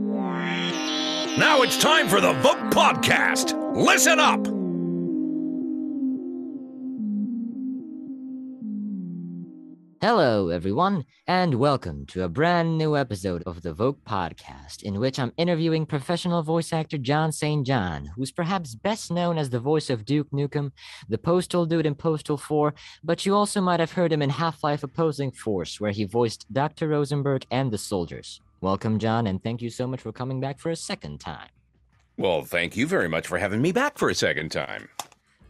Now it's time for the VŌC Podcast. Listen up. Hello, everyone, and welcome to a brand new episode of the VŌC podcast, in which I'm interviewing professional voice actor Jon St. John, who's perhaps best known as the voice of Duke Nukem, the Postal Dude in Postal 4, but you also might have heard him in Half Life Opposing Force, where he voiced Dr. Rosenberg and the soldiers. Welcome, Jon, and thank you so much for coming back for a second time. Well, thank you very much for having me back for a second time.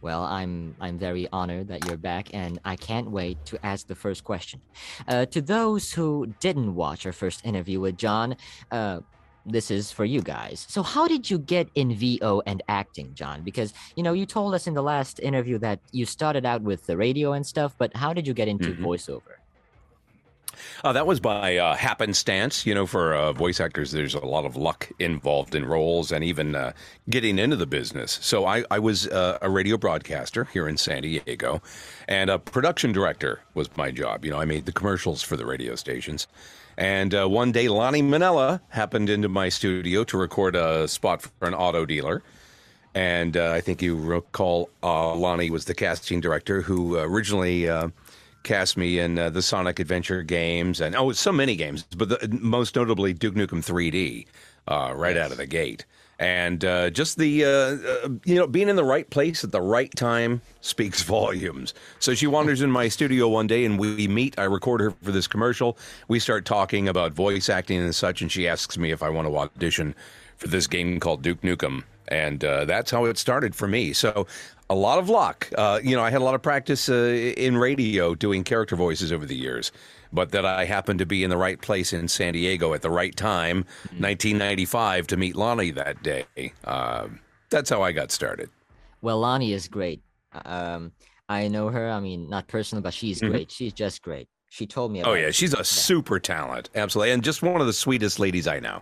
Well, I'm I'm very honored that you're back, and I can't wait to ask the first question. Uh, to those who didn't watch our first interview with Jon, uh, this is for you guys. So, how did you get in VO and acting, Jon? Because you know you told us in the last interview that you started out with the radio and stuff, but how did you get into Mhm. voiceover? Uh, that was by uh, happenstance. You know, for uh, voice actors, there's a lot of luck involved in roles and even uh, getting into the business. So I, I was uh, a radio broadcaster here in San Diego, and a production director was my job. You know, I made the commercials for the radio stations. And uh, one day, Lani Minella happened into my studio to record a spot for an auto dealer. And I think you recall Lani was the casting director who originally cast me in uh, the Sonic Adventure games and oh, so many games, but the, most notably Duke Nukem 3D uh, right out of the gate. And uh, just the uh, uh, you know being in the right place at the right time speaks volumes. So she wanders in my studio one day and we meet. I record her for this commercial. We start talking about voice acting and such, and she asks me if I want to audition for this game called Duke Nukem, and uh, that's how it started for me. So a lot of luck. Uh, you know, I had a lot of practice uh, in radio doing character voices over the years, but that I happened to be in the right place in San Diego at the right time, 1995, to meet Lani that day. Uh, that's how I got started. Well, Lani is great. Um, I know her. I mean, not personally, but she's Mhm. great. She's just great. She told me. Oh yeah, she's a super talent, absolutely, and just one of the sweetest ladies I know.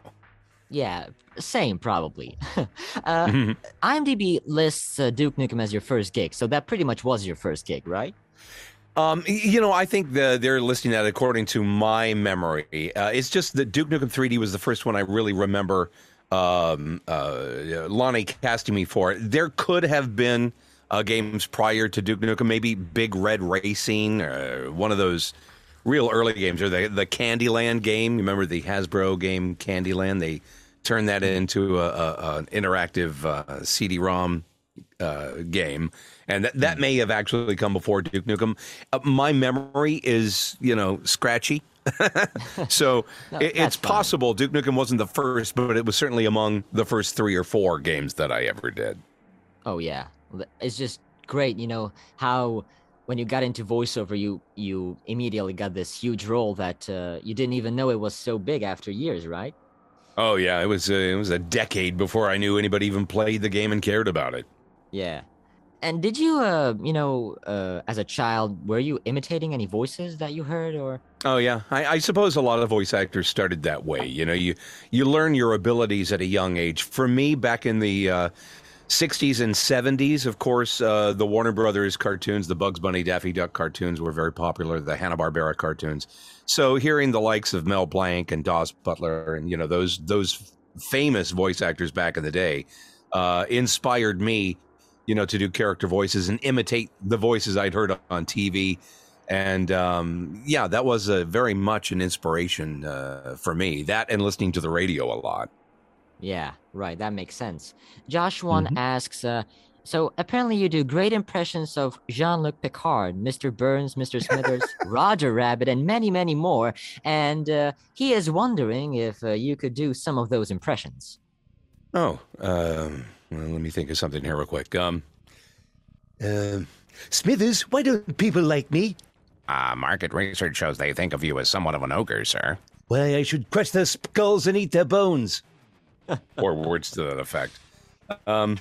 Yeah, same probably. uh, IMDb lists uh, Duke Nukem as your first gig, so that pretty much was your first gig, right? Um, you know, I think the, they're listing that according to my memory. Uh, it's just that Duke Nukem 3D was the first one I really remember um, uh, Lani casting me for. There could have been uh, games prior to Duke Nukem, maybe Big Red Racing, uh, one of those real early games, or the the Candyland game. You remember the Hasbro game Candyland? They turned that into a, a, an interactive uh, CD-ROM uh, game, and that, that may have actually come before Duke Nukem. Uh, my memory is, you know, scratchy. so No, it, it's fine. possible Duke Nukem wasn't the first, but it was certainly among the first three or four games that I ever did. Oh yeah, it's just great. You know how when you got into voiceover, you you immediately got this huge role that uh, you didn't even know it was so big after years, right? Oh yeah, it was uh, it was a decade before I knew anybody even played the game and cared about it. Yeah. And did you, uh, you know, uh, as a child, were you imitating any voices that you heard, or? Oh yeah, I, I suppose a lot of voice actors started that way. You know, you you learn your abilities at a young age. For me, back in the uh, '60s and '70s, of course, uh, the Warner Brothers cartoons, the Bugs Bunny, Daffy Duck cartoons were very popular. The Hanna Barbera cartoons. So hearing the likes of Mel Blanc and Daws Butler, and you know those those famous voice actors back in the day, uh, inspired me, you know, to do character voices and imitate the voices I'd heard on TV and um, yeah, that was uh, very much an inspiration uh, for me. That and listening to the radio a lot. Yeah, right. That makes sense. Josh one Mhm. asks, uh, so apparently you do great impressions of Jean-Luc Picard, Mr. Burns, Mr. Smithers, Roger Rabbit, and many, many more. And uh, he is wondering if uh, you could do some of those impressions. Oh, um, well, let me think of something here real quick. Um, uh, Smithers, why don't people like me? Uh, market research shows they think of you as somewhat of an ogre, sir. Why, I should crush their skulls and eat their bones. Or words to that effect. Um,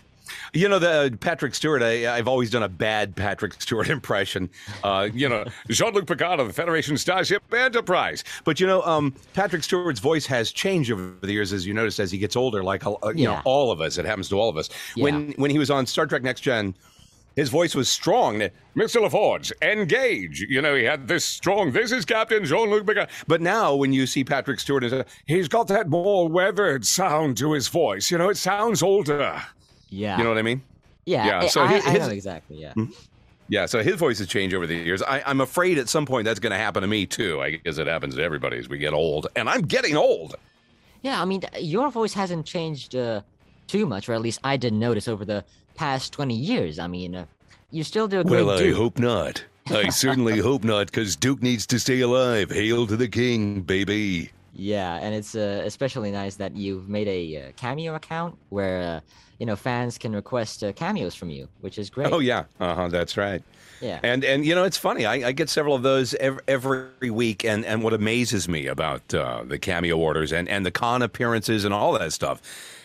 you know, the Patrick Stewart, I, I've always done a bad Patrick Stewart impression. Uh, you know, Jean Luc Picard of the Federation Starship Enterprise. But, you know, um, Patrick Stewart's voice has changed over the years, as you noticed, as he gets older, like, uh, you know, all of us. It happens to all of us. When, when he was on Star Trek Next Gen, his voice was strong. Mr. LaForge, engage. You know, he had this strong, this is Captain Jean Luc Picard. But now when you see Patrick Stewart, he's got that more weathered sound to his voice. You know, it sounds older. Yeah. You know what I mean? Yeah. Yeah, so I, his- I know exactly. Yeah. Yeah, so his voice has changed over the years. I, I'm afraid at some point that's going to happen to me too. I guess it happens to everybody as we get old, and I'm getting old. Yeah, I mean, your voice hasn't changed uh, too much, or at least I didn't notice over the past 20 years. I mean, uh, you still do a great Well, I Duke. hope not. I certainly hope not, because Duke needs to stay alive. Hail to the king, baby. Yeah, and it's uh, especially nice that you've made a uh, cameo account where, uh, you know, fans can request uh, cameos from you, which is great. Oh yeah, uh huh. That's right. Yeah. And and you know it's funny. I, I get several of those every, every week, and and what amazes me about uh, the cameo orders and and the con appearances and all that stuff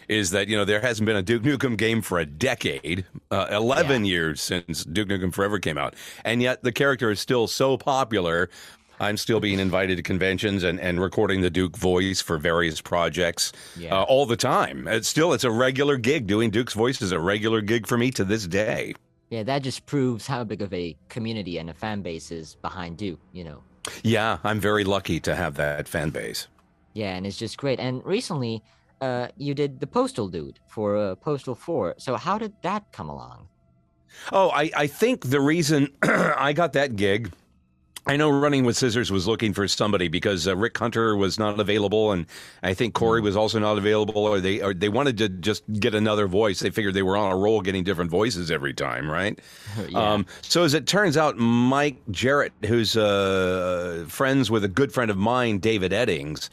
is that you know there hasn't been a Duke Nukem game for a decade, uh, eleven years since Duke Nukem Forever came out, and yet the character is still so popular. I'm still being invited to conventions and, and recording the Duke voice for various projects Yeah. uh, all the time. It's still it's a regular gig. Doing Duke's voice is a regular gig for me to this day. Yeah, that just proves how big of a community and a fan base is behind Duke, you know. Yeah, I'm very lucky to have that fan base. Yeah, and it's just great. And recently, uh, you did the Postal Dude for uh, Postal 4. So how did that come along? Oh, I, I think the reason I got that gig, I know Running with Scissors was looking for somebody because uh, Rick Hunter was not available, and I think Corey was also not available, or they or they wanted to just get another voice. They figured they were on a roll getting different voices every time, right? yeah. Um, so as it turns out, Mike Jaret, who's uh, friends with a good friend of mine, David Eddings,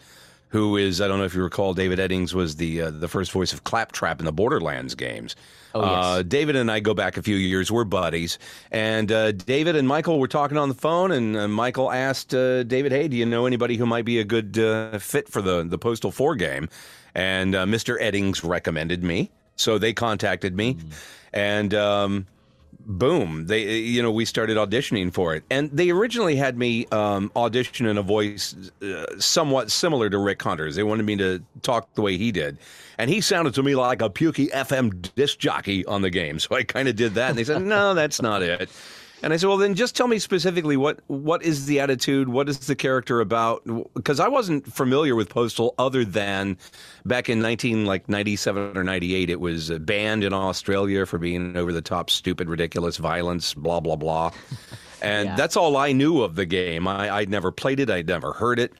who is I don't know if you recall, David Eddings was the uh, the first voice of Claptrap in the Borderlands games. Oh, yes. Uh, David and I go back a few years. We're buddies, and uh, David and Michael were talking on the phone, and uh, Michael asked uh, David, "Hey, do you know anybody who might be a good uh, fit for the the Postal Four game?" And uh, Mr. Eddings recommended me, so they contacted me, and. Um, boom they you know we started auditioning for it. And they originally had me um, audition in a voice uh, somewhat similar to rick hunter's. They wanted me to talk the way he did. And he sounded to me like a pukey fm disc jockey on the game. So i kind of did that. And they said no that's not it and I said, "Well, then just tell me specifically what what is the attitude? What is the character about?" Because I wasn't familiar with Postal other than back in nineteen like ninety seven or ninety eight. It was banned in Australia for being over the top, stupid, ridiculous violence, blah blah blah. And Yeah. that's all I knew of the game. I, I'd never played it. I'd never heard it.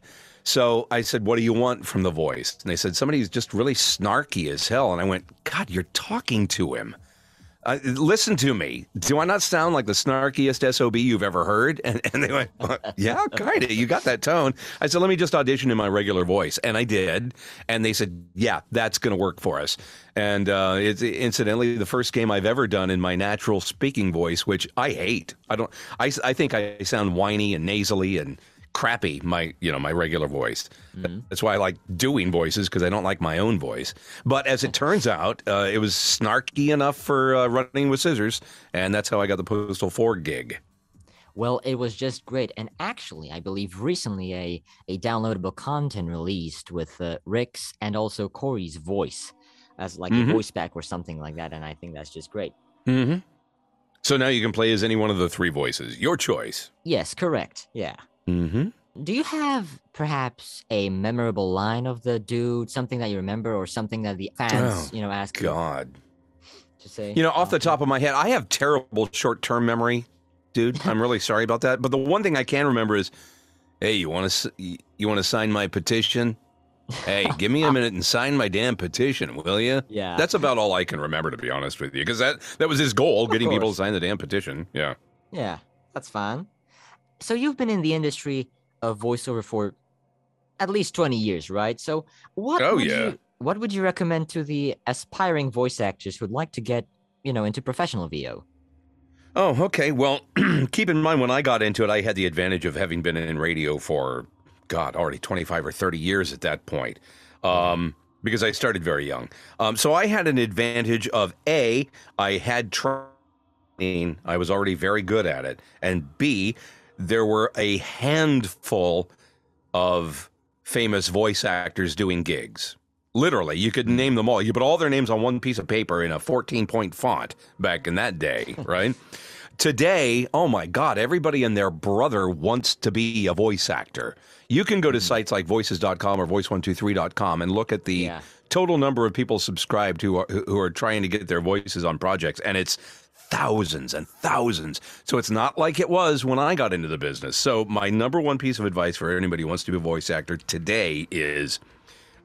So I said, "What do you want from the voice?" And they said, "Somebody who's just really snarky as hell." And I went, "God, you're talking to him." Uh, listen to me. Do I not sound like the snarkiest SOB you've ever heard? And, and they went, "Well, Yeah, kind of. You got that tone. I said, Let me just audition in my regular voice. And I did. And they said, Yeah, that's going to work for us. And uh, it's incidentally the first game I've ever done in my natural speaking voice, which I hate. I don't, I, I think I sound whiny and nasally and crappy my you know my regular voice that's why i like doing voices because i don't like my own voice but as it turns out uh, it was snarky enough for uh, running with scissors and that's how i got the postal 4 gig Well, it was just great. And actually, I believe recently a, a downloadable content released with uh, Rick's and also Corey's voice as like Mhm. a voice back or something like that. And I think that's just great. mm-hmm. so now you can play as any one of the three voices your choice Yes, correct. Yeah. Mm-hmm. Do you have perhaps a memorable line of the dude, something that you remember, or something that the fans, Oh, you know, ask god to say? You know, off the top of my head, I have terrible short term memory, dude. I'm really sorry about that. But the one thing I can remember is, hey, you want to you want to sign my petition? Hey, give me a minute and sign my damn petition, will you? Yeah. That's about all I can remember, to be honest with you, because that that was his goal, Of getting people to sign the damn petition. Yeah. Yeah, that's fine. So you've been in the industry of voiceover for at least 20 years, right? So what Oh, would yeah. you what would you recommend to the aspiring voice actors who'd like to get, you know, into professional VO? Oh, okay. Well, keep in mind when I got into it, I had the advantage of having been in radio for, God, already 25 or 30 years at that point. Um, because I started very young. Um, so I had an advantage of A, I had training, I was already very good at it. And B, there were a handful of famous voice actors doing gigs. Literally, you could hmm. name them all. You put all their names on one piece of paper in a 14 point font back in that day, right? Today, oh my God, everybody and their brother wants to be a voice actor. You can go to hmm. sites like voices.com or voice123.com and look at the Yeah. total number of people subscribed who are, who are trying to get their voices on projects, and it's thousands and thousands. So it's not like it was when I got into the business. So my number one piece of advice for anybody who wants to be a voice actor today is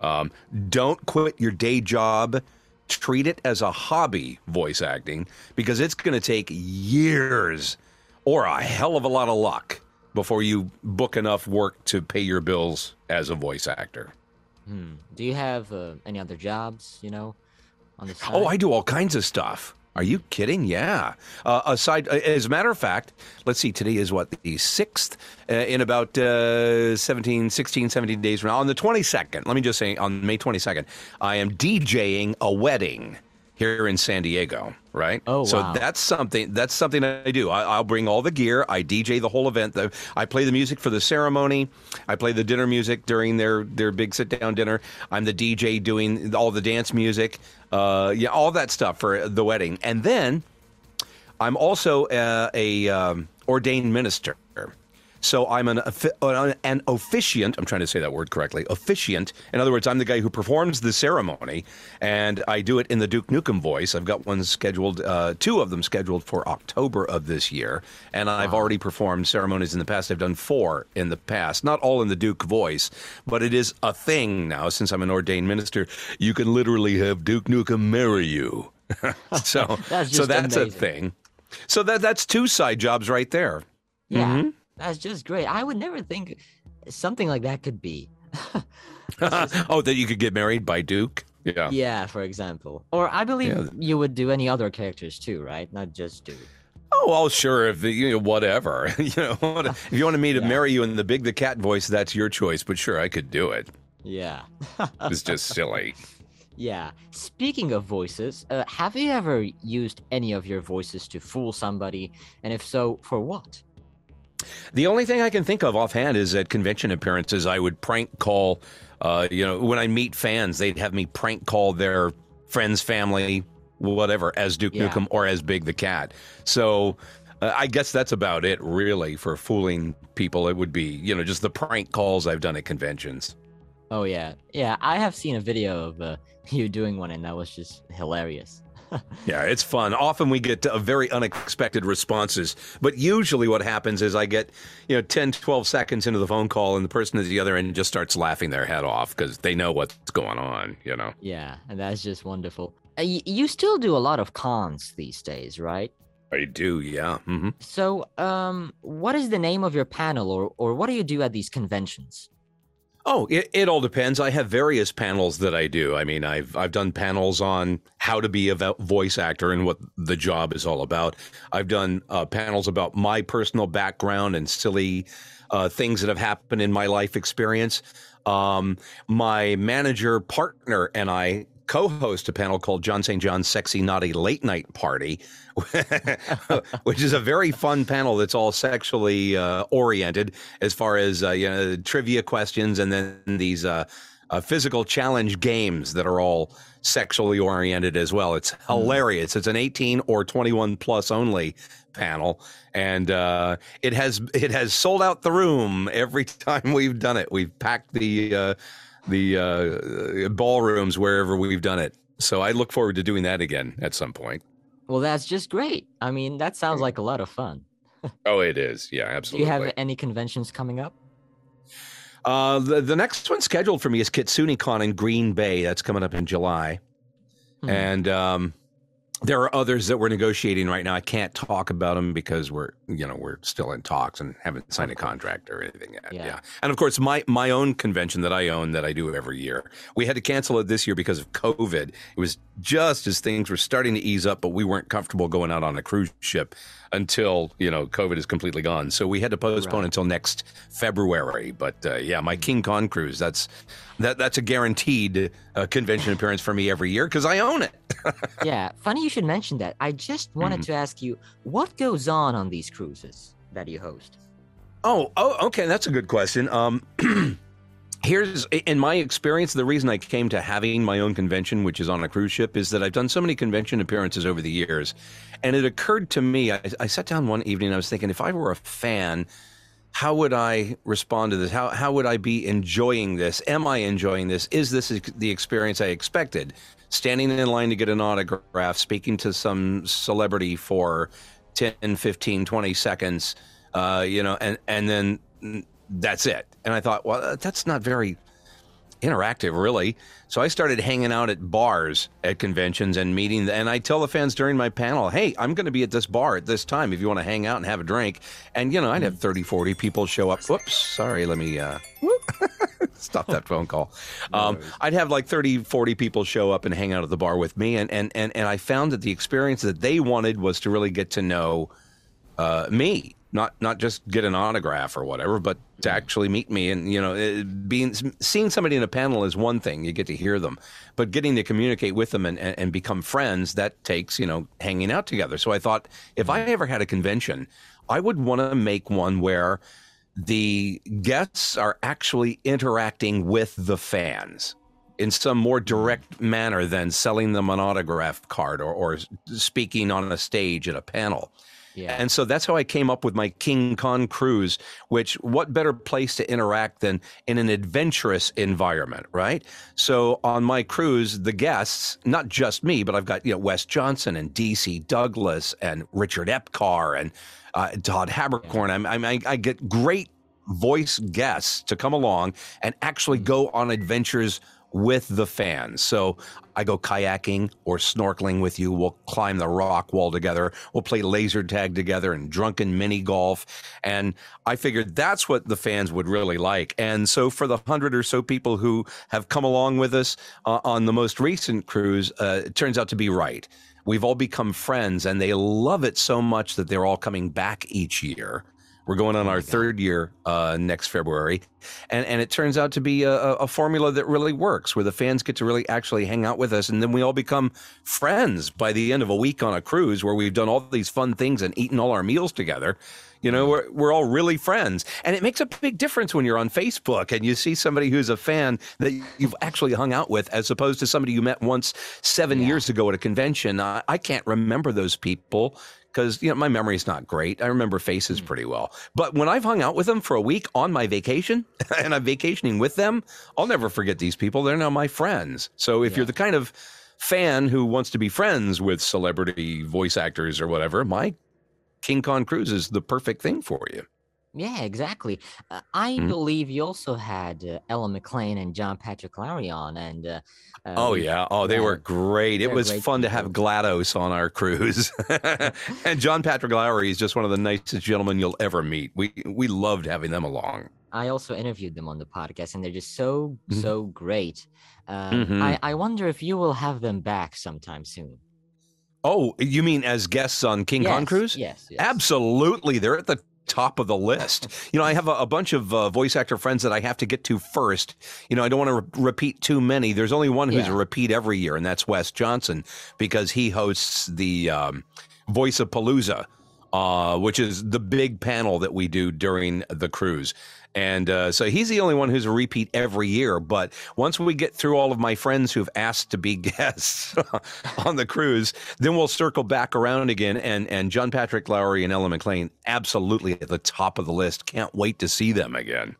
um, don't quit your day job. Treat it as a hobby, voice acting, because it's going to take years or a hell of a lot of luck before you book enough work to pay your bills as a voice actor. Hmm. Do you have uh, any other jobs, you know, on the side? Oh, I do all kinds of stuff. Are you kidding? Yeah. Uh, aside, uh, as a matter of fact, let's see, today is what, the 6th? Uh, in about uh, 17, 16, 17 days from now, on the 22nd, let me just say, on May 22nd, I am DJing a wedding here in San Diego, right? Oh, So wow. that's something, that's something I do. I, I'll bring all the gear. I DJ the whole event. The- I play the music for the ceremony. I play the dinner music during their, their big sit down dinner. I'm the DJ doing all the dance music, uh, yeah, all that stuff for the wedding. And then I'm also uh, a um, ordained minister. So I'm an uh, an officiant. I'm trying to say that word correctly. Officiant. In other words, I'm the guy who performs the ceremony, and I do it in the Duke Nukem voice. I've got one scheduled, uh, two of them scheduled for October of this year, and I've already performed ceremonies in the past. I've done four in the past, not all in the Duke voice, but it is a thing now. Since I'm an ordained minister, you can literally have Duke Nukem marry you. so That's so that's a thing. So that that's two side jobs right there. Yeah, Mhm. That's just great. I would never think something like that could be. oh, that you could get married by Duke? Yeah. yeah, for example. Or I believe Yeah. you would do any other characters too, right? Not just Duke. Oh, well, sure. If you know, whatever. you know, if you wanted me to Yeah. marry you in the Big the Cat voice, that's your choice. But sure, I could do it. Yeah. It's just silly. Yeah. Speaking of voices, uh, have you ever used any of your voices to fool somebody? And if so, for what? The only thing I can think of offhand is at convention appearances, I would prank call. Uh, you know, when I meet fans, they'd have me prank call their friends, family, whatever, as Duke Yeah. Nukem or as Big the Cat. So. Uh, I guess that's about it, really, for fooling people. It would be, you know, just the prank calls I've done at conventions. Oh yeah, yeah. I have seen a video of uh, you doing one, and that was just hilarious. Yeah, it's fun. Often we get uh, very unexpected responses, but usually what happens is I get, you know, 10, 12 seconds into the phone call and the person at the other end just starts laughing their head off because they know what's going on, you know. Yeah, and that's just wonderful. Uh, you still do a lot of cons these days, right? I do, yeah. hmm So, um, what is the name of your panel, or or what do you do at these conventions? Oh, it, it all depends. I have various panels that I do. I mean, I've I've done panels on how to be a voice actor and what the job is all about. I've done uh, panels about my personal background and silly uh, things that have happened in my life experience. Um, my manager partner and I co-host a panel called Jon St. John's Sexy Naughty Late Night Party, which is a very fun panel that's all sexually uh, oriented as far as uh, you know trivia questions and then these uh, uh, physical challenge games that are all sexually oriented as well. It's hilarious. It's an 18 or 21 plus only panel, and uh, it has it has sold out the room every time we've done it. We've packed the uh, the uh, ballrooms wherever we've done it. So I look forward to doing that again at some point. Well, that's just great. I mean, that sounds like a lot of fun. Oh, it is. Yeah, absolutely. Do you have any conventions coming up? Uh, the, the next one scheduled for me is KitsuneCon in Green Bay. That's coming up in July. Hmm. And um, there are others that we're negotiating right now. I can't talk about them because we're, you know, we're still in talks and haven't signed a contract or anything yet. Yeah. Yeah. And of course, my my own convention that I own that I do every year. We had to cancel it this year because of COVID. It was just as things were starting to ease up, but we weren't comfortable going out on a cruise ship until you know COVID is completely gone. So we had to postpone Right. until next February. But uh, yeah, my King Con cruise that's that that's a guaranteed uh, convention appearance for me every year because I own it. yeah, funny you should mention that. I just wanted Mm-hmm. to ask you what goes on on these cruises that you host. Oh, oh, okay. That's a good question. Um, here's in my experience the reason i came to having my own convention which is on a cruise ship is that i've done so many convention appearances over the years and it occurred to me i, I sat down one evening and i was thinking if i were a fan how would i respond to this? How, how would i be enjoying this? Am i enjoying this? Is this the experience i expected? Standing in line to get an autograph speaking to some celebrity for 10 15 20 seconds uh, you know and and then that's it. And I thought, well, that's not very interactive, really. So I started hanging out at bars at conventions and meeting. And I tell the fans during my panel, hey, I'm going to be at this bar at this time if you want to hang out and have a drink. And, you know, I'd have 30, 40 people show up. Whoops, sorry, let me uh, stop that phone call. Um, I'd have like 30, 40 people show up and hang out at the bar with me. And, and, and, and I found that the experience that they wanted was to really get to know uh, me not not just get an autograph or whatever, but to actually meet me. And you know, being seeing somebody in a panel is one thing; you get to hear them, but getting to communicate with them and, and, and become friends that takes you know hanging out together. So I thought if I mm-hmm. ever had a convention, I would want to make one where the guests are actually interacting with the fans in some more mm-hmm. direct manner than selling them an autograph card or, or speaking on a stage at a panel. Yeah. And so that's how I came up with my King Con cruise, which what better place to interact than in an adventurous environment, right? So on my cruise, the guests, not just me, but I've got, you know, Wes Johnson and DC Douglas and Richard Epcar and uh, Todd Haberkorn. Yeah. I, I, I get great voice guests to come along and actually go on adventures with the fans. So I go kayaking or snorkeling with you. We'll climb the rock wall together. We'll play laser tag together and drunken mini golf. And I figured that's what the fans would really like. And so for the hundred or so people who have come along with us uh, on the most recent cruise, uh, it turns out to be right. We've all become friends and they love it so much that they're all coming back each year. We're going on our third year uh, next February, and and it turns out to be a, a, formula that really works, where the fans get to really actually hang out with us, and then we all become friends by the end of a week on a cruise where we've done all these fun things and eaten all our meals together. You know, we're, we're all really friends. And it makes a big difference when you're on Facebook and you see somebody who's a fan that you've actually hung out with as opposed to somebody you met once seven yeah. years ago at a convention. I, I can't remember those people because you know my memory's not great. I remember faces hmm. pretty well. But when I've hung out with them for a week on my vacation and I'm vacationing with them, I'll never forget these people. They're now my friends. So if yeah. you're the kind of fan who wants to be friends with celebrity voice actors or whatever, my King Con Cruise is the perfect thing for you. Yeah, exactly. Uh, I mm-hmm. believe you also had uh, Ellen McLain and John Patrick Lowrie on, and uh, oh yeah, oh they yeah, were great. It was fun people. to have GLaDOS on our cruise, and John Patrick Lowrie is just one of the nicest gentlemen you'll ever meet. We we loved having them along. I also interviewed them on the podcast, and they're just so mm-hmm. so great. Um, mm-hmm. I I wonder if you will have them back sometime soon. Oh, you mean as guests on King yes, Con Cruise? Yes, yes, Absolutely. They're at the top of the list. You know, I have a, a bunch of uh, voice actor friends that I have to get to first. You know, I don't want to re- repeat too many. There's only one who's yeah. a repeat every year, and that's Wes Johnson because he hosts the um, Voice of Palooza, uh, which is the big panel that we do during the cruise. And uh, so he's the only one who's a repeat every year. But once we get through all of my friends who've asked to be guests on the cruise, then we'll circle back around again. And, and John Patrick Lowrie and Ellen McLain, absolutely at the top of the list. Can't wait to see them again.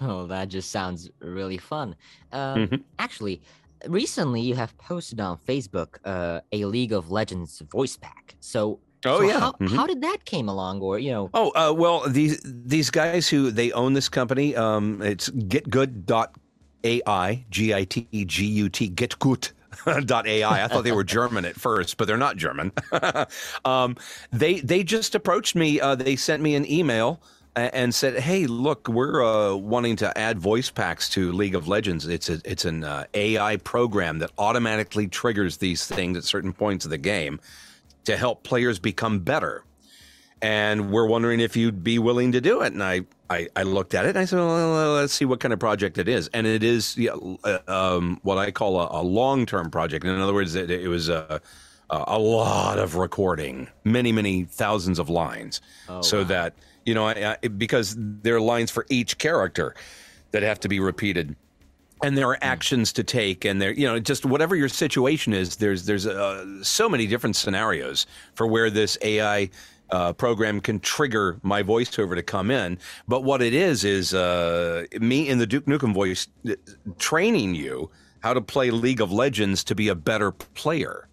Oh, that just sounds really fun. Uh, mm-hmm. Actually, recently you have posted on Facebook uh, a League of Legends voice pack. So Oh so yeah. How, mm-hmm. how, did that came along, or you know? Oh uh, well, these these guys who they own this company. Um, it's getgood.ai, g i t e g u t getgut. dot AI. I thought they were German at first, but they're not German. um, they they just approached me. Uh, they sent me an email and said, "Hey, look, we're uh, wanting to add voice packs to League of Legends. It's a, it's an uh, AI program that automatically triggers these things at certain points of the game." To help players become better. And we're wondering if you'd be willing to do it. And I, I, I looked at it and I said, well, let's see what kind of project it is. And it is uh, um, what I call a, a long term project. In other words, it, it was a, a lot of recording, many, many thousands of lines. Oh, so wow. that, you know, I, I, because there are lines for each character. that have to be repeated and there are actions to take and there you know just whatever your situation is there's there's uh, so many different scenarios for where this ai uh, program can trigger my voiceover to come in but what it is is uh, me in the duke nukem voice uh, training you how to play league of legends to be a better player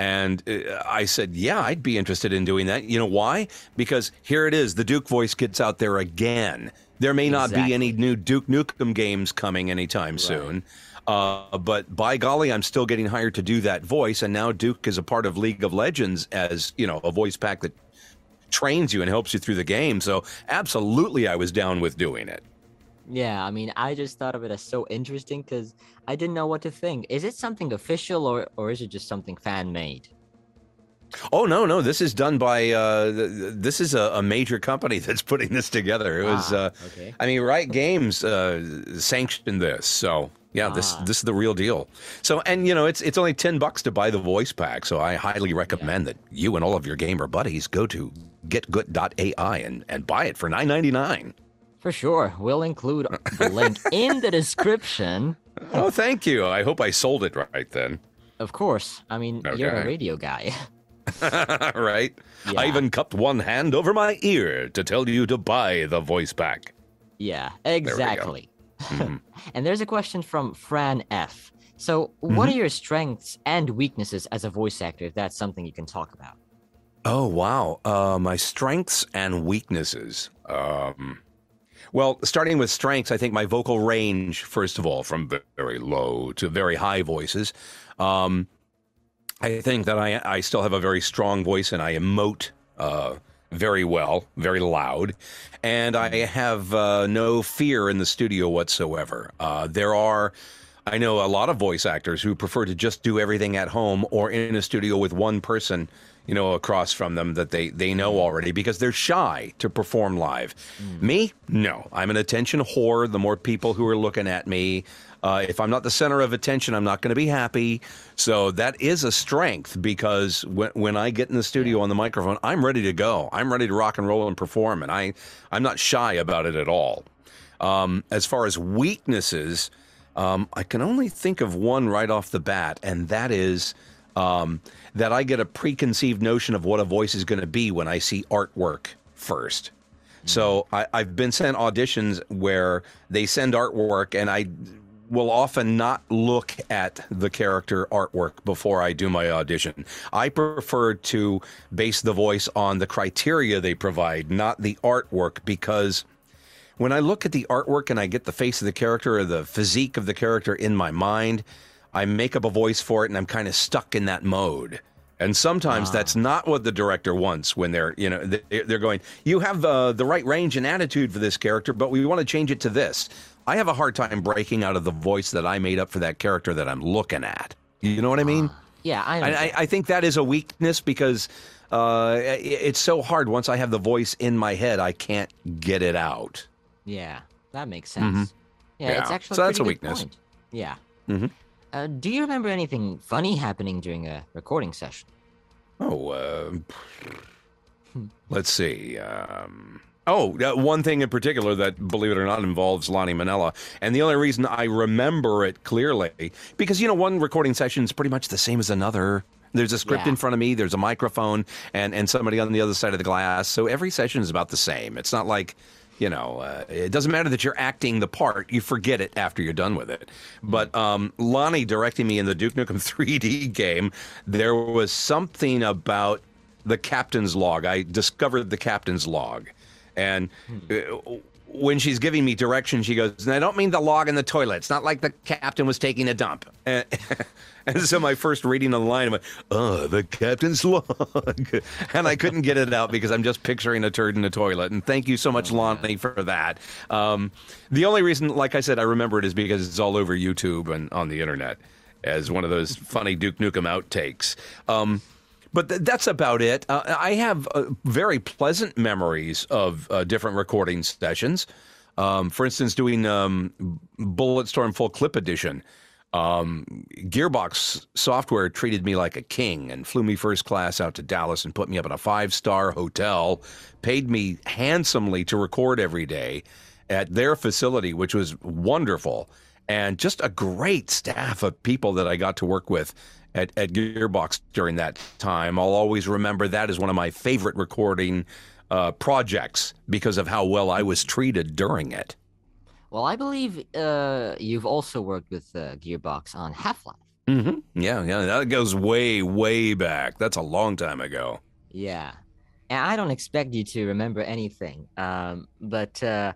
and uh, I said, yeah, I'd be interested in doing that. You know why? Because here it is. The Duke voice gets out there again. There may not Exactly. be any new Duke Nukem games coming anytime soon. Uh, but by golly, I'm still getting hired to do that voice. And now Duke is a part of League of Legends as, you know, a voice pack that trains you and helps you through the game. So absolutely, I was down with doing it. Yeah, I mean, I just thought of it as so interesting because I didn't know what to think. Is it something official or or is it just something fan made? Oh no, no! This is done by uh, th- th- this is a, a major company that's putting this together. It was, Ah, uh, okay. I mean, Riot Games uh, sanctioned this, so yeah, this Ah. this is the real deal. So, and you know, it's it's only ten bucks to buy the voice pack. So, I highly recommend that you and all of your gamer buddies go to getgood.ai and and buy it for nine ninety nine. For sure, we'll include the link in the description. Oh, thank you. I hope I sold it right then. Of course, I mean, you're a radio guy. right? I even cupped one hand over my ear to tell you to buy the voice pack. yeah, exactly. Mm-hmm. and there's a question from Fran F. So, what Mm-hmm. are your strengths and weaknesses as a voice actor, if that's something you can talk about? Oh wow, uh, my strengths and weaknesses. Um, well, starting with strengths, I think my vocal range, first of all, from very low to very high voices. Um, I think that I I still have a very strong voice and I emote uh, very well, very loud, and I have uh, no fear in the studio whatsoever. Uh, there are. I know a lot of voice actors who prefer to just do everything at home or in a studio with one person, you know, across from them that they they know already because they're shy to perform live. Me, no, I'm an attention whore. The more people who are looking at me, uh, if I'm not the center of attention, I'm not going to be happy. So that is a strength because when, when I get in the studio on the microphone, I'm ready to go. I'm ready to rock and roll and perform, and I I'm not shy about it at all. Um, as far as weaknesses, um, I can only think of one right off the bat, and that is um, that I get a preconceived notion of what a voice is going to be when I see artwork first. So I, I've been sent auditions where they send artwork, and I will often not look at the character artwork before I do my audition. I prefer to base the voice on the criteria they provide, not the artwork, because when I look at the artwork and I get the face of the character or the physique of the character in my mind, I make up a voice for it and I'm kind of stuck in that mode. And sometimes that's not what the director wants when they're, you know, they- they're going, you have uh, the right range and attitude for this character, but we want to change it to this. I have a hard time breaking out of the voice that I made up for that character that I'm looking at. You know what I mean? Yeah, I I. I, think that is a weakness because uh, it's so hard. Once I have the voice in my head, I can't get it out. Yeah, that makes sense. Yeah, it's Mm-hmm. Yeah, actually so that's a weakness. point. Yeah. Mhm. Uh, do you remember anything funny happening during a recording session? Oh, uh, let's see. Um, oh, uh, one thing in particular that, believe it or not, involves Lani Minella. And the only reason I remember it clearly, because, you know, one recording session is pretty much the same as another. There's a script Yeah. in front of me, there's a microphone, and, and somebody on the other side of the glass. So every session is about the same. It's not like, you know, uh, it doesn't matter that you're acting the part. You forget it after you're done with it. But um, Lani directing me in the Duke Nukem 3D game, there was something about the captain's log. I discovered the captain's log. And uh, when she's giving me directions, she goes, and I don't mean the log in the toilet. It's not like the captain was taking a dump. And, and so my first reading of the line, I went, oh, the captain's log. And I couldn't get it out because I'm just picturing a turd in the toilet. And thank you so much, Lani, for that. Um, the only reason, like I said, I remember it is because it's all over YouTube and on the internet as one of those funny Duke Nukem outtakes. Um, but th- that's about it. Uh, I have uh, very pleasant memories of uh, different recording sessions. Um, for instance, doing um, Bulletstorm Full Clip Edition. Um, Gearbox Software treated me like a king and flew me first class out to Dallas and put me up in a five star hotel, paid me handsomely to record every day. at their facility, which was wonderful, and just a great staff of people that I got to work with at, at Gearbox during that time. I'll always remember that as one of my favorite recording uh, projects because of how well I was treated during it. Well, I believe uh, you've also worked with uh, Gearbox on Half Life. Mm-hmm. Yeah, yeah, that goes way, way back. That's a long time ago. Yeah. And I don't expect you to remember anything. Um, but uh,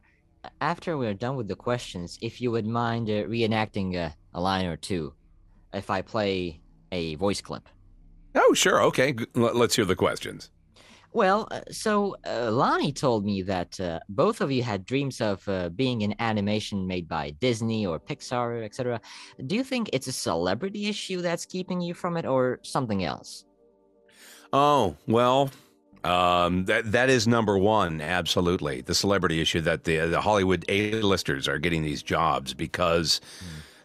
after we're done with the questions, if you would mind uh, reenacting a, a line or two, if I play a voice clip. Oh, sure. Okay. Let's hear the questions. Well, uh, so uh, Lani told me that uh, both of you had dreams of uh, being in animation made by Disney or Pixar, etc. Do you think it's a celebrity issue that's keeping you from it, or something else? Oh, well, um, that that is number one. Absolutely, the celebrity issue that the the Hollywood A-listers are getting these jobs because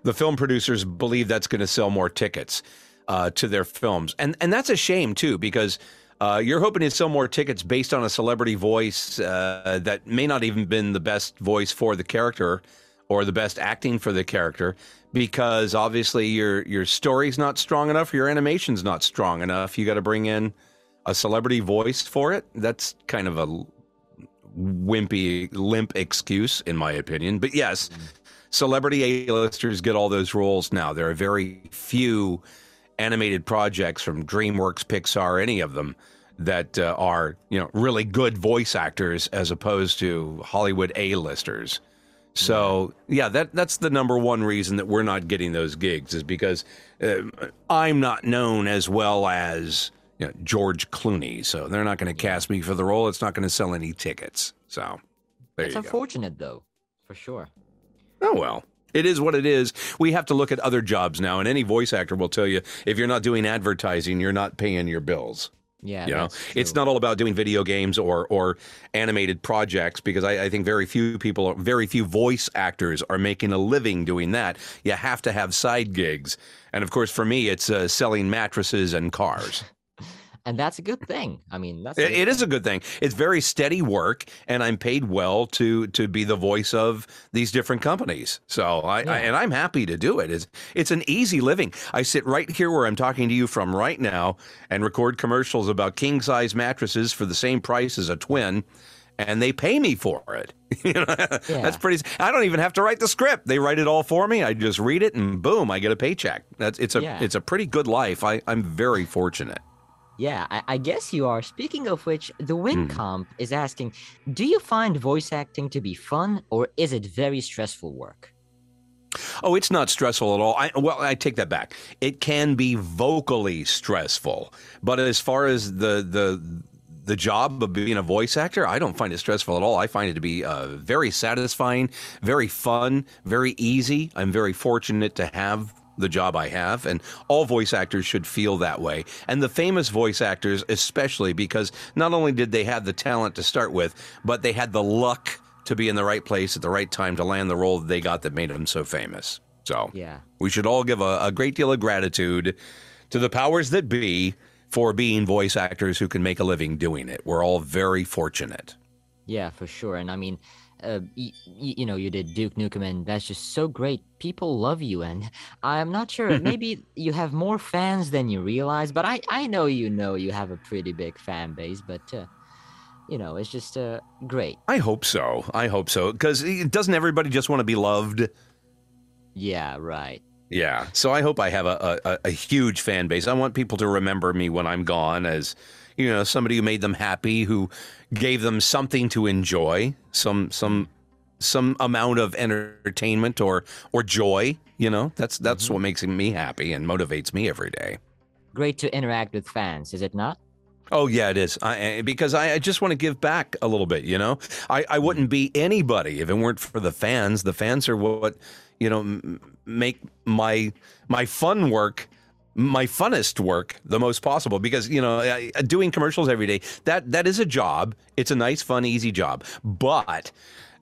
the film producers believe that's going to sell more tickets uh, to their films, and and that's a shame too because. Uh, you're hoping to sell more tickets based on a celebrity voice uh, that may not even been the best voice for the character or the best acting for the character because obviously your your story's not strong enough, your animation's not strong enough. You got to bring in a celebrity voice for it. That's kind of a wimpy, limp excuse, in my opinion. But yes, celebrity A-listers get all those roles now. There are very few animated projects from DreamWorks, Pixar, any of them that uh, are you know really good voice actors as opposed to Hollywood A-listers. So yeah, that that's the number one reason that we're not getting those gigs is because uh, I'm not known as well as you know, George Clooney. So they're not going to cast me for the role. It's not going to sell any tickets. So there it's you go. unfortunate, though, for sure. Oh well. It is what it is. We have to look at other jobs now, and any voice actor will tell you if you're not doing advertising, you're not paying your bills. Yeah, you know, it's not all about doing video games or or animated projects because I, I think very few people, very few voice actors are making a living doing that. You have to have side gigs, and of course, for me, it's uh, selling mattresses and cars. And that's a good thing. I mean, that's It, it is a good thing. It's very steady work, and I'm paid well to to be the voice of these different companies. So I, Yeah. I and I'm happy to do it. It's it's an easy living. I sit right here where I'm talking to you from right now, and record commercials about king size mattresses for the same price as a twin. And they pay me for it. You know, Yeah. That's pretty. I don't even have to write the script. They write it all for me. I just read it, and boom, I get a paycheck. That's it's a Yeah. it's a pretty good life. I, I'm very fortunate. Yeah, I, I guess you are. Speaking of which, the Win Hmm. Comp is asking Do you find voice acting to be fun or is it very stressful work? Oh, it's not stressful at all. I, well, I take that back. It can be vocally stressful, but as far as the the the job of being a voice actor, I don't find it stressful at all. I find it to be uh, very satisfying, very fun, very easy. I'm very fortunate to have the job I have, and all voice actors should feel that way. And the famous voice actors, especially because not only did they have the talent to start with, but they had the luck to be in the right place at the right time to land the role that they got that made them so famous. So Yeah. we should all give a, a great deal of gratitude to the powers that be for being voice actors who can make a living doing it. We're all very fortunate. Yeah, for sure. And I mean, uh, y- y- you know, you did Duke Nukem, and that's just so great. People love you, and I'm not sure. maybe you have more fans than you realize, but I, I know you know you have a pretty big fan base. But uh, you know, it's just uh, great. I hope so. I hope so. Because doesn't everybody just want to be loved? Yeah, right. Yeah. So I hope I have a, a, a huge fan base. I want people to remember me when I'm gone as, you know, somebody who made them happy, who gave them something to enjoy, some some some amount of entertainment or or joy. You know, that's that's mm-hmm. what makes me happy and motivates me every day. Great to interact with fans, is it not? Oh yeah, it is. I, because I, I just want to give back a little bit. You know, I, I mm-hmm. wouldn't be anybody if it weren't for the fans. The fans are what you know make my my fun work my funnest work the most possible because you know doing commercials every day that that is a job it's a nice fun easy job but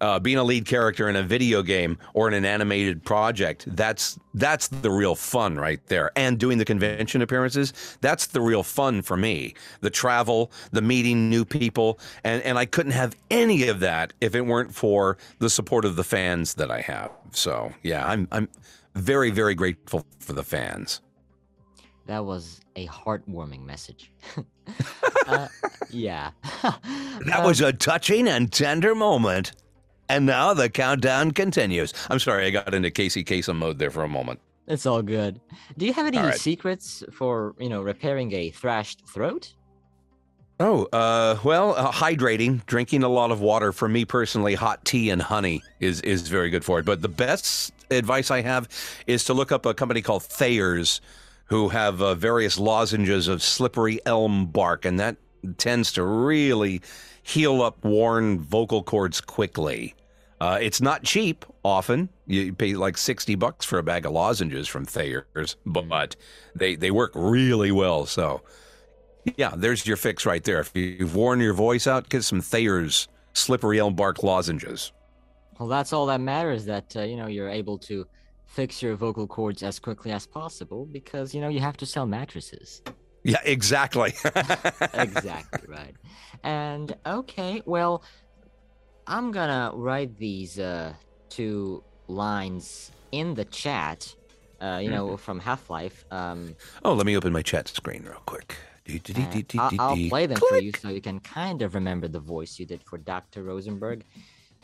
uh, being a lead character in a video game or in an animated project, that's that's the real fun right there. And doing the convention appearances, that's the real fun for me. The travel, the meeting new people, and and I couldn't have any of that if it weren't for the support of the fans that I have. So yeah, I'm I'm very very grateful for the fans. That was a heartwarming message. uh, yeah. That was a touching and tender moment. And now the countdown continues. I'm sorry, I got into Casey Kasem mode there for a moment. It's all good. Do you have any right. secrets for, you know, repairing a thrashed throat? Oh, uh, well, uh, hydrating, drinking a lot of water. For me personally, hot tea and honey is is very good for it. But the best advice I have is to look up a company called Thayer's, who have uh, various lozenges of slippery elm bark, and that tends to really heal up worn vocal cords quickly. Uh, it's not cheap. Often you pay like sixty bucks for a bag of lozenges from Thayer's, but they they work really well. So. Yeah, there's your fix right there. If you've worn your voice out, get some Thayer's slippery elm bark lozenges. Well, that's all that matters. That uh, you know you're able to fix your vocal cords as quickly as possible because you know you have to sell mattresses. Yeah, exactly. exactly right. And okay, well, I'm gonna write these uh, two lines in the chat. Uh, you know, from Half Life. Um, oh, let me open my chat screen real quick. I'll, I'll play them for you so you can kind of remember the voice you did for Dr. Rosenberg.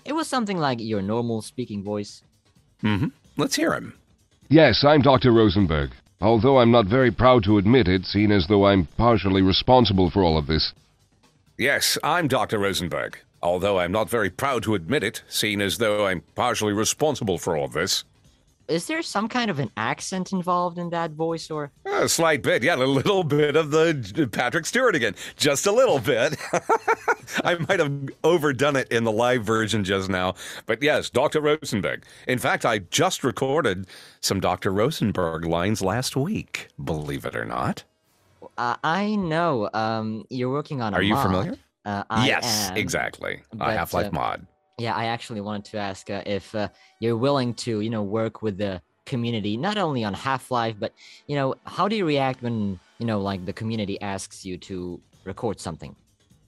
It was something like your normal speaking voice. Mm-hmm. Let's hear him. Yes, I'm Dr. Rosenberg. Although I'm not very proud to admit it, seeing as though I'm partially responsible for all of this. Yes, I'm Dr. Rosenberg. Although I'm not very proud to admit it, seeing as though I'm partially responsible for all of this. Is there some kind of an accent involved in that voice, or A slight bit, yeah, a little bit of the Patrick Stewart again. Just a little bit. I might have overdone it in the live version just now. But yes, Dr. Rosenberg. In fact, I just recorded some Dr. Rosenberg lines last week, believe it or not. uh, I know um, you're working on a Are you mod. familiar? Uh, yes, am. exactly. but, A Half Life uh, mod. Yeah, I actually wanted to ask uh, if uh, you're willing to, you know, work with the community, not only on Half Life, but you know, how do you react when you know, like the community asks you to record something?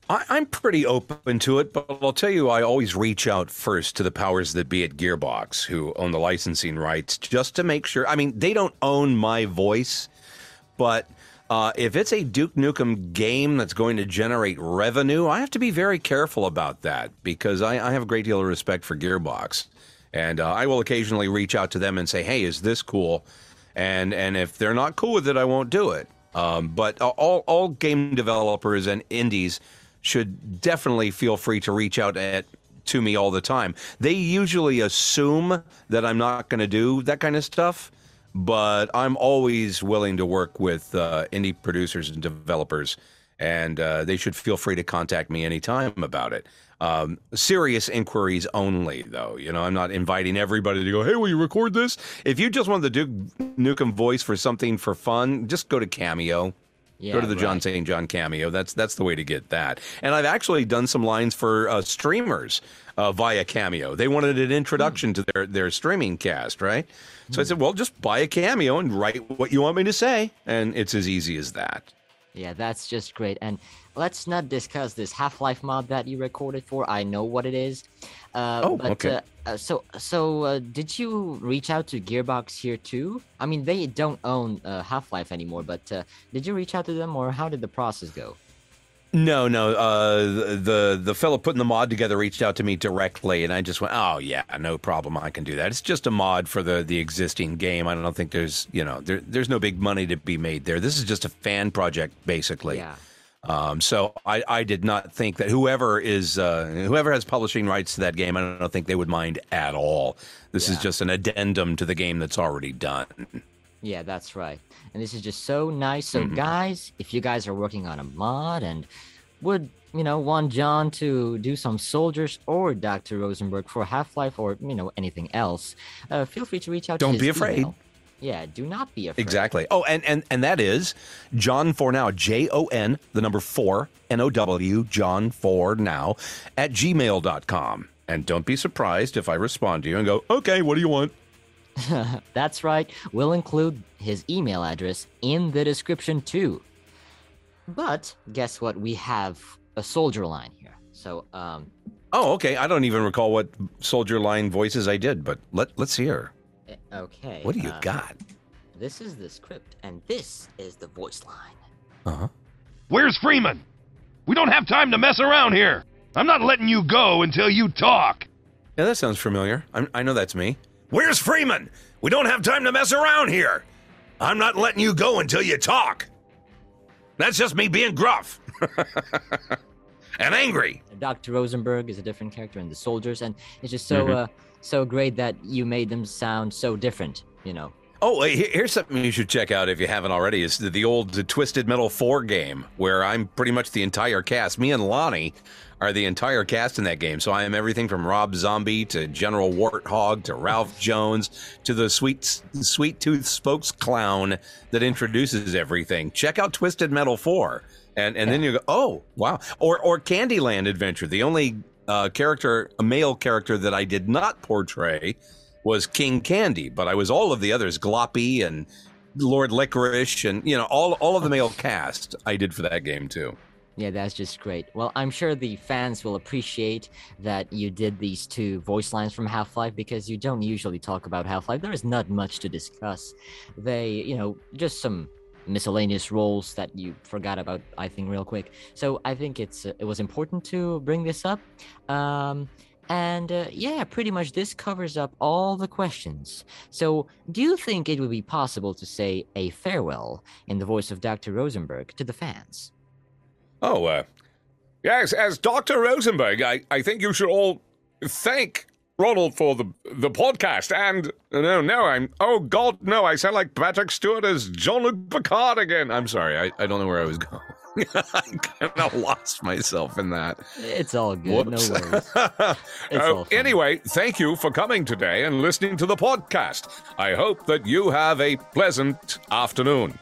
I, I'm pretty open to it, but I'll tell you, I always reach out first to the powers that be at Gearbox, who own the licensing rights, just to make sure. I mean, they don't own my voice, but uh, if it's a Duke Nukem game that's going to generate revenue, I have to be very careful about that because I, I have a great deal of respect for Gearbox, and uh, I will occasionally reach out to them and say, "Hey, is this cool?" And and if they're not cool with it, I won't do it. Um, but all all game developers and indies should definitely feel free to reach out at to me all the time. They usually assume that I'm not going to do that kind of stuff, but I'm always willing to work with uh, indie producers and developers, and uh, they should feel free to contact me anytime about it. Um, serious inquiries only, though. You know, I'm not inviting everybody to go, hey, will you record this? If you just want the Duke Nukem voice for something for fun, just go to Cameo. Yeah, Go to the Jon right. St. John cameo. That's that's the way to get that. And I've actually done some lines for uh, streamers uh, via cameo. They wanted an introduction to their their streaming cast, right? So I said, well, just buy a cameo and write what you want me to say, and it's as easy as that. Yeah, that's just great. And let's not discuss this Half Life mod that you recorded for. I know what it is. Uh, Oh, but, okay. Uh, uh, so, so uh, did you reach out to Gearbox here too? I mean, they don't own uh, Half Life anymore, but uh, did you reach out to them, or how did the process go? No, no. Uh, the, the the fellow putting the mod together reached out to me directly, and I just went, "Oh yeah, no problem. I can do that. It's just a mod for the the existing game. I don't think there's you know there, there's no big money to be made there. This is just a fan project, basically. Yeah. Um, so I, I did not think that whoever is uh, whoever has publishing rights to that game, I don't think they would mind at all. This is just an addendum to the game that's already done. Yeah, that's right. And this is just so nice. So, Mm-hmm. guys, if you guys are working on a mod and would, you know, want Jon to do some soldiers or Dr. Rosenberg for Half Life or, you know, anything else, uh, feel free to reach out to Don't be afraid. email. Yeah, do not be afraid. Exactly. Oh, and and and that is Jon for now. J O N the number four N O W Jon for now at gmail.com. And don't be surprised if I respond to you and go, okay, what do you want? That's right. We'll include his email address in the description too. But guess what? We have a soldier line here. So, um, Oh, okay. I don't even recall what soldier line voices I did, but let, let's hear. Okay. What do you uh, got? This is the script, and this is the voice line. Uh huh. Where's Freeman? We don't have time to mess around here. I'm not letting you go until you talk. Yeah, that sounds familiar. I'm, I know that's me. Where's Freeman? We don't have time to mess around here. I'm not letting you go until you talk. That's just me being gruff and angry. Dr. Rosenberg is a different character in the soldiers, and it's just so Mhm. uh, so great that you made them sound so different. You know. Oh, here's something you should check out if you haven't already. Is the, the old Twisted Metal 4 game where I'm pretty much the entire cast. Me and Lani are the entire cast in that game. So I am everything from Rob Zombie to General Warthog to Ralph Jones to the sweet sweet tooth spokes clown that introduces everything. Check out Twisted Metal 4. And and then you go, "Oh, wow." Or or Candyland Adventure. The only uh, character, a male character that I did not portray was King Candy, but I was all of the others, Gloppy and Lord Licorice, and you know all all of the male cast. I did for that game too. Yeah, that's just great. Well, I'm sure the fans will appreciate that you did these two voice lines from Half Life because you don't usually talk about Half Life. There is not much to discuss. They, you know, just some miscellaneous roles that you forgot about. I think real quick. So I think it's uh, it was important to bring this up. Um, and uh, yeah, pretty much this covers up all the questions. So, do you think it would be possible to say a farewell in the voice of Dr. Rosenberg to the fans? Oh, uh, yes, as Doctor Rosenberg, I, I think you should all thank Ronald for the the podcast. And no, no, I'm oh God, no, I sound like Patrick Stewart as Jean-Luc Picard again. I'm sorry, I, I don't know where I was going. I kind of lost myself in that. It's all good. Whoops. No worries. Uh, anyway, thank you for coming today and listening to the podcast. I hope that you have a pleasant afternoon.